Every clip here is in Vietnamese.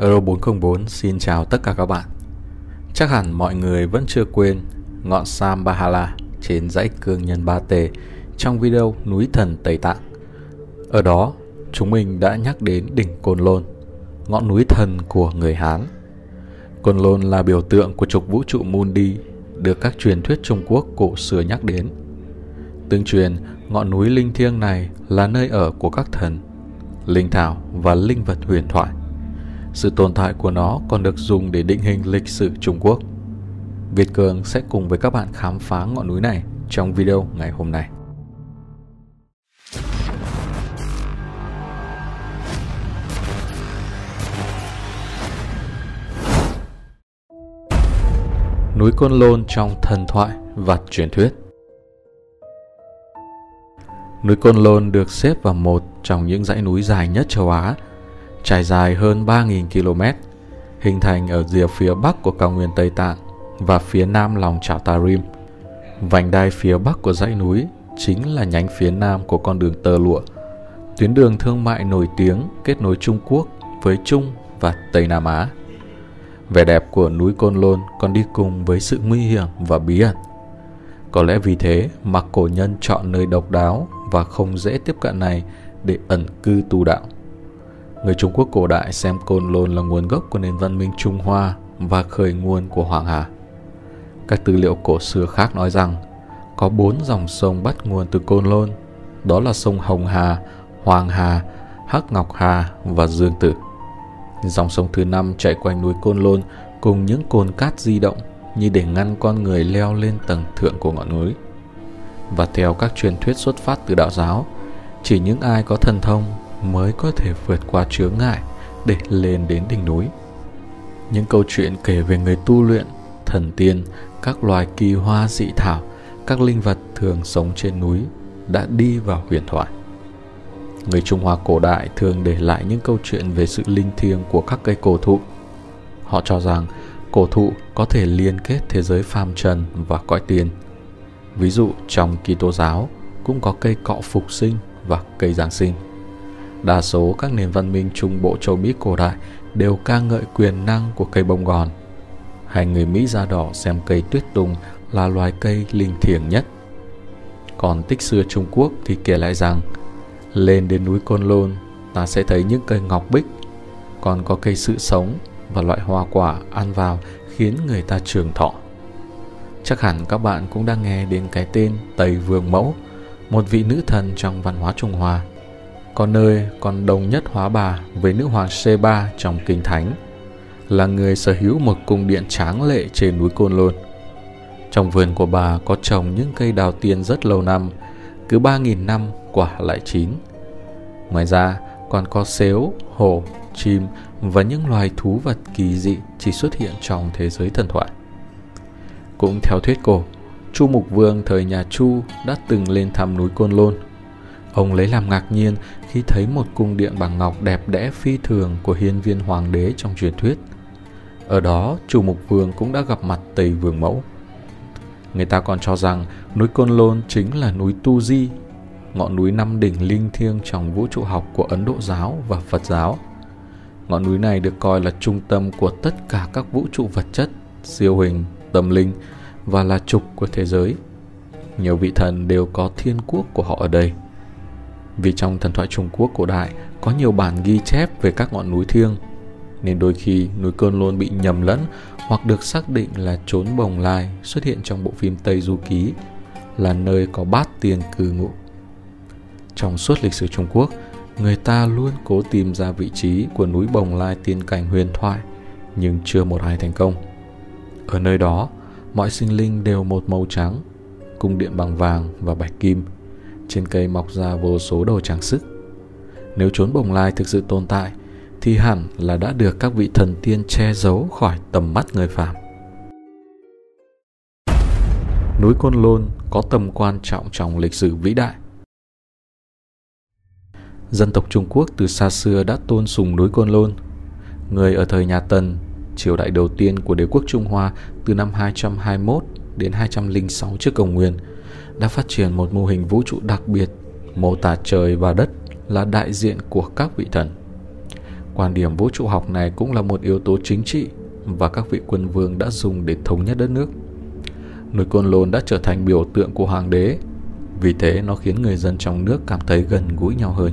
Euro 404 xin chào tất cả các bạn. Chắc hẳn mọi người vẫn chưa quên ngọn Sam Bahala trên dãy cương nhân Ba Tề trong video núi thần Tây Tạng. Ở đó, chúng mình đã nhắc đến đỉnh Côn Lôn, ngọn núi thần của người Hán. Côn Lôn là biểu tượng của trục vũ trụ Mundi được các truyền thuyết Trung Quốc cổ xưa nhắc đến. Tương truyền, ngọn núi linh thiêng này là nơi ở của các thần, linh thảo và linh vật huyền thoại. Sự tồn tại của nó còn được dùng để định hình lịch sử Trung Quốc. Việt Cường sẽ cùng với các bạn khám phá ngọn núi này trong video ngày hôm nay. Núi Côn Lôn trong thần thoại và truyền thuyết Núi Côn Lôn được xếp vào một trong những dãy núi dài nhất châu Á – trải dài hơn 3.000 km, hình thành ở rìa phía bắc của cao nguyên Tây Tạng và phía nam lòng chảo Tarim. Vành đai phía bắc của dãy núi chính là nhánh phía nam của con đường tơ lụa, tuyến đường thương mại nổi tiếng kết nối Trung Quốc với Trung và Tây Nam Á. Vẻ đẹp của núi Côn Lôn còn đi cùng với sự nguy hiểm và bí ẩn. Có lẽ vì thế mà cổ nhân chọn nơi độc đáo và không dễ tiếp cận này để ẩn cư tu đạo. Người Trung Quốc cổ đại xem Côn Lôn là nguồn gốc của nền văn minh Trung Hoa và khởi nguồn của Hoàng Hà. Các tư liệu cổ xưa khác nói rằng có bốn dòng sông bắt nguồn từ Côn Lôn, đó là sông Hồng Hà, Hoàng Hà, Hắc Ngọc Hà và Dương Tử. Dòng sông thứ năm chạy quanh núi Côn Lôn cùng những cồn cát di động như để ngăn con người leo lên tầng thượng của ngọn núi. Và theo các truyền thuyết xuất phát từ đạo giáo, chỉ những ai có thần thông mới có thể vượt qua chướng ngại để lên đến đỉnh núi. Những câu chuyện kể về người tu luyện, thần tiên, các loài kỳ hoa dị thảo, các linh vật thường sống trên núi đã đi vào huyền thoại. Người Trung Hoa cổ đại thường để lại những câu chuyện về sự linh thiêng của các cây cổ thụ. Họ cho rằng cổ thụ có thể liên kết thế giới phàm trần và cõi tiên. Ví dụ trong Kitô giáo cũng có cây cọ phục sinh và cây Giáng sinh. Đa số các nền văn minh trung bộ châu Mỹ cổ đại đều ca ngợi quyền năng của cây bông gòn. Hai người Mỹ da đỏ xem cây tuyết tùng là loài cây linh thiêng nhất. Còn tích xưa Trung Quốc thì kể lại rằng lên đến núi Côn Lôn ta sẽ thấy những cây ngọc bích, còn có cây sự sống và loại hoa quả ăn vào khiến người ta trường thọ. Chắc hẳn các bạn cũng đang nghe đến cái tên Tây Vương Mẫu, một vị nữ thần trong văn hóa Trung Hoa có nơi còn đồng nhất hóa bà với nữ hoàng Sheba trong kinh thánh, là người sở hữu một cung điện tráng lệ trên núi Côn Lôn. Trong vườn của bà có trồng những cây đào tiên rất lâu năm, cứ 3.000 năm quả lại chín. Ngoài ra còn có xếu, hổ, chim và những loài thú vật kỳ dị chỉ xuất hiện trong thế giới thần thoại. Cũng theo thuyết cổ, Chu Mục Vương thời nhà Chu đã từng lên thăm núi Côn Lôn Ông lấy làm ngạc nhiên khi thấy một cung điện bằng ngọc đẹp đẽ phi thường của hiên viên hoàng đế trong truyền thuyết. Ở đó, chủ mục vương cũng đã gặp mặt Tây Vương Mẫu. Người ta còn cho rằng núi Côn Lôn chính là núi Tu Di, ngọn núi năm đỉnh linh thiêng trong vũ trụ học của Ấn Độ giáo và Phật giáo. Ngọn núi này được coi là trung tâm của tất cả các vũ trụ vật chất, siêu hình, tâm linh và là trục của thế giới. Nhiều vị thần đều có thiên quốc của họ ở đây – vì trong thần thoại Trung Quốc cổ đại có nhiều bản ghi chép về các ngọn núi thiêng, nên đôi khi núi Côn Lôn bị nhầm lẫn hoặc được xác định là trốn bồng lai xuất hiện trong bộ phim Tây Du Ký là nơi có bát tiên cư ngụ. Trong suốt lịch sử Trung Quốc, người ta luôn cố tìm ra vị trí của núi Bồng Lai tiên cảnh huyền thoại, nhưng chưa một ai thành công. Ở nơi đó, mọi sinh linh đều một màu trắng, cung điện bằng vàng và bạch kim – trên cây mọc ra vô số đồ trang sức. Nếu chốn bồng lai thực sự tồn tại, thì hẳn là đã được các vị thần tiên che giấu khỏi tầm mắt người phàm. Núi Côn Lôn có tầm quan trọng trong lịch sử vĩ đại. Dân tộc Trung Quốc từ xa xưa đã tôn sùng núi Côn Lôn. Người ở thời nhà Tần, triều đại đầu tiên của đế quốc Trung Hoa từ năm 221 đến 206 trước công nguyên, đã phát triển một mô hình vũ trụ đặc biệt, mô tả trời và đất là đại diện của các vị thần. quan điểm vũ trụ học này cũng là một yếu tố chính trị và các vị quân vương đã dùng để thống nhất đất nước. Núi Côn Lôn đã trở thành biểu tượng của hoàng đế, vì thế nó khiến người dân trong nước cảm thấy gần gũi nhau hơn.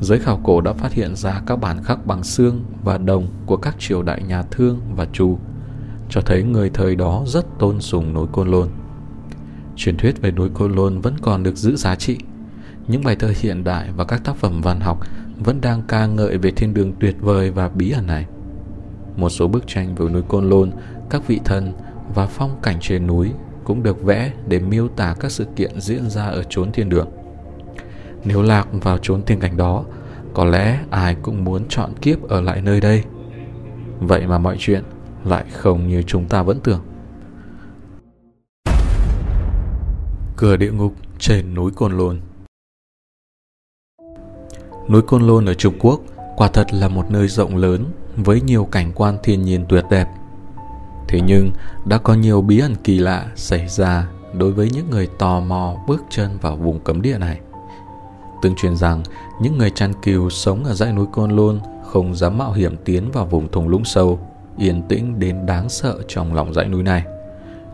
Giới khảo cổ đã phát hiện ra các bản khắc bằng xương và đồng của các triều đại nhà Thương và Chu, cho thấy người thời đó rất tôn sùng núi Côn Lôn. Truyền thuyết về núi Côn Lôn vẫn còn được giữ giá trị. Những bài thơ hiện đại và các tác phẩm văn học vẫn đang ca ngợi về thiên đường tuyệt vời và bí ẩn này. Một số bức tranh về núi Côn Lôn, các vị thần và phong cảnh trên núi cũng được vẽ để miêu tả các sự kiện diễn ra ở chốn thiên đường. Nếu lạc vào chốn thiên cảnh đó, có lẽ ai cũng muốn chọn kiếp ở lại nơi đây. Vậy mà mọi chuyện lại không như chúng ta vẫn tưởng. Cửa địa ngục trên núi Côn Lôn Núi Côn Lôn ở Trung Quốc quả thật là một nơi rộng lớn với nhiều cảnh quan thiên nhiên tuyệt đẹp. Thế nhưng đã có nhiều bí ẩn kỳ lạ xảy ra đối với những người tò mò bước chân vào vùng cấm địa này. Tương truyền rằng những người chăn cừu sống ở dãy núi Côn Lôn không dám mạo hiểm tiến vào vùng thung lũng sâu, yên tĩnh đến đáng sợ trong lòng dãy núi này.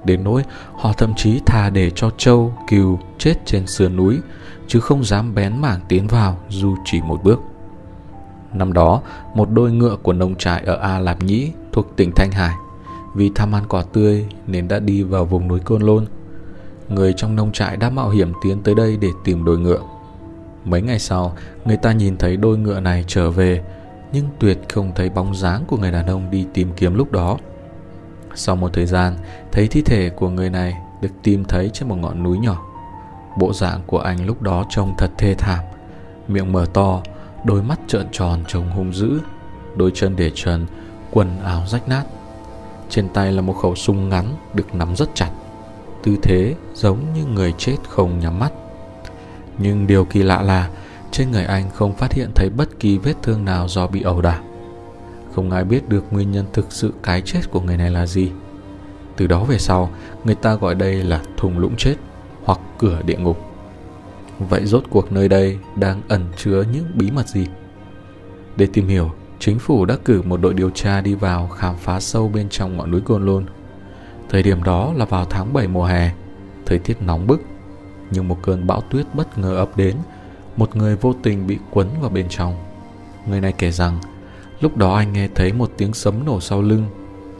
Đến nỗi họ thậm chí thà để cho trâu, cừu chết trên sườn núi, chứ không dám bén mảng tiến vào dù chỉ một bước. Năm đó, một đôi ngựa của nông trại ở A Lạp Nhĩ thuộc tỉnh Thanh Hải vì tham ăn quả tươi nên đã đi vào vùng núi Côn Lôn. Người trong nông trại đã mạo hiểm tiến tới đây để tìm đôi ngựa. Mấy ngày sau, người ta nhìn thấy đôi ngựa này trở về, nhưng tuyệt không thấy bóng dáng của người đàn ông đi tìm kiếm lúc đó. Sau một thời gian, thấy thi thể của người này được tìm thấy trên một ngọn núi nhỏ. Bộ dạng của anh lúc đó trông thật thê thảm, miệng mở to, đôi mắt trợn tròn trông hung dữ, đôi chân để trần, quần áo rách nát. Trên tay là một khẩu súng ngắn được nắm rất chặt, tư thế giống như người chết không nhắm mắt. Nhưng điều kỳ lạ là trên người anh không phát hiện thấy bất kỳ vết thương nào do bị ẩu đả. Không ai biết được nguyên nhân thực sự cái chết của người này là gì. Từ đó về sau, người ta gọi đây là thùng lũng chết hoặc cửa địa ngục. Vậy rốt cuộc nơi đây đang ẩn chứa những bí mật gì? Để tìm hiểu, chính phủ đã cử một đội điều tra đi vào khám phá sâu bên trong ngọn núi Côn Lôn. Thời điểm đó là vào tháng 7 mùa hè, thời tiết nóng bức, nhưng một cơn bão tuyết bất ngờ ập đến, một người vô tình bị quấn vào bên trong. Người này kể rằng, lúc đó anh nghe thấy một tiếng sấm nổ sau lưng,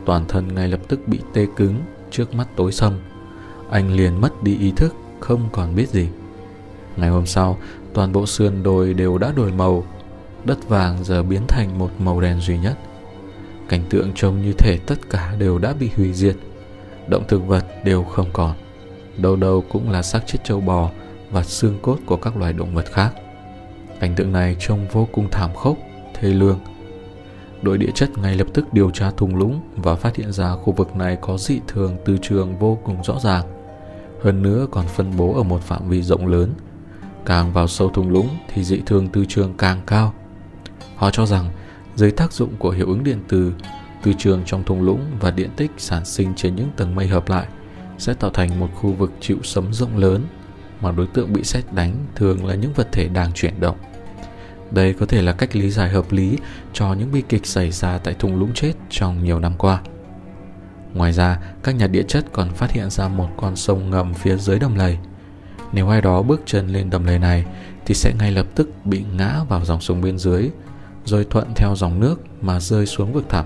toàn thân ngay lập tức bị tê cứng, trước mắt tối sầm. Anh liền mất đi ý thức, không còn biết gì. Ngày hôm sau, toàn bộ sườn đồi đều đã đổi màu, đất vàng giờ biến thành một màu đen duy nhất. Cảnh tượng trông như thể tất cả đều đã bị hủy diệt, động thực vật đều không còn. Đâu đâu cũng là xác chết trâu bò và xương cốt của các loài động vật khác. Cảnh tượng này trông vô cùng thảm khốc, thê lương. Đội địa chất ngay lập tức điều tra thung lũng và phát hiện ra khu vực này có dị thường từ trường vô cùng rõ ràng. Hơn nữa còn phân bố ở một phạm vi rộng lớn – Càng vào sâu thung lũng thì dị thường từ trường càng cao. Họ cho rằng dưới tác dụng của hiệu ứng điện từ, từ trường trong thung lũng và điện tích sản sinh trên những tầng mây hợp lại sẽ tạo thành một khu vực chịu sấm rộng lớn mà đối tượng bị xét đánh thường là những vật thể đang chuyển động. Đây có thể là cách lý giải hợp lý cho những bi kịch xảy ra tại thung lũng chết trong nhiều năm qua. Ngoài ra, các nhà địa chất còn phát hiện ra một con sông ngầm phía dưới đầm lầy – nếu ai đó bước chân lên đầm lầy này thì sẽ ngay lập tức bị ngã vào dòng sông bên dưới, rồi thuận theo dòng nước mà rơi xuống vực thẳm.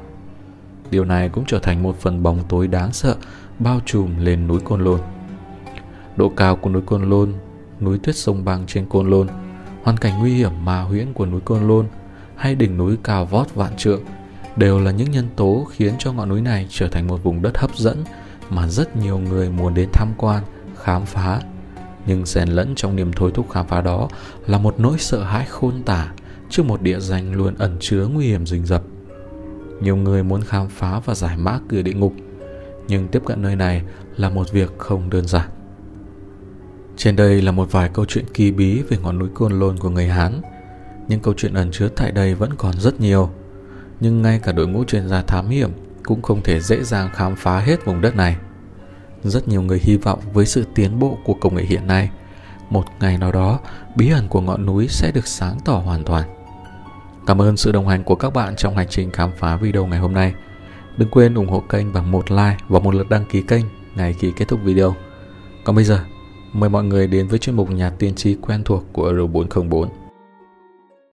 Điều này cũng trở thành một phần bóng tối đáng sợ bao trùm lên núi Côn Lôn. Độ cao của núi Côn Lôn, núi tuyết sông băng trên Côn Lôn, hoàn cảnh nguy hiểm mà huyễn của núi Côn Lôn hay đỉnh núi cao vót vạn trượng đều là những nhân tố khiến cho ngọn núi này trở thành một vùng đất hấp dẫn mà rất nhiều người muốn đến tham quan, khám phá nhưng xen lẫn trong niềm thôi thúc khám phá đó là một nỗi sợ hãi khôn tả trước một địa danh luôn ẩn chứa nguy hiểm rình rập. Nhiều người muốn khám phá và giải mã cửa địa ngục, nhưng tiếp cận nơi này là một việc không đơn giản. Trên đây là một vài câu chuyện kỳ bí về ngọn núi Côn Lôn của người Hán. Những câu chuyện ẩn chứa tại đây vẫn còn rất nhiều. Nhưng ngay cả đội ngũ chuyên gia thám hiểm cũng không thể dễ dàng khám phá hết vùng đất này. Rất nhiều người hy vọng với sự tiến bộ của công nghệ hiện nay, một ngày nào đó bí ẩn của ngọn núi sẽ được sáng tỏ hoàn toàn. Cảm ơn sự đồng hành của các bạn trong hành trình khám phá video ngày hôm nay. Đừng quên ủng hộ kênh bằng một like và một lượt đăng ký kênh ngay khi kết thúc video. Còn bây giờ, mời mọi người đến với chuyên mục nhà tiên tri quen thuộc của R404.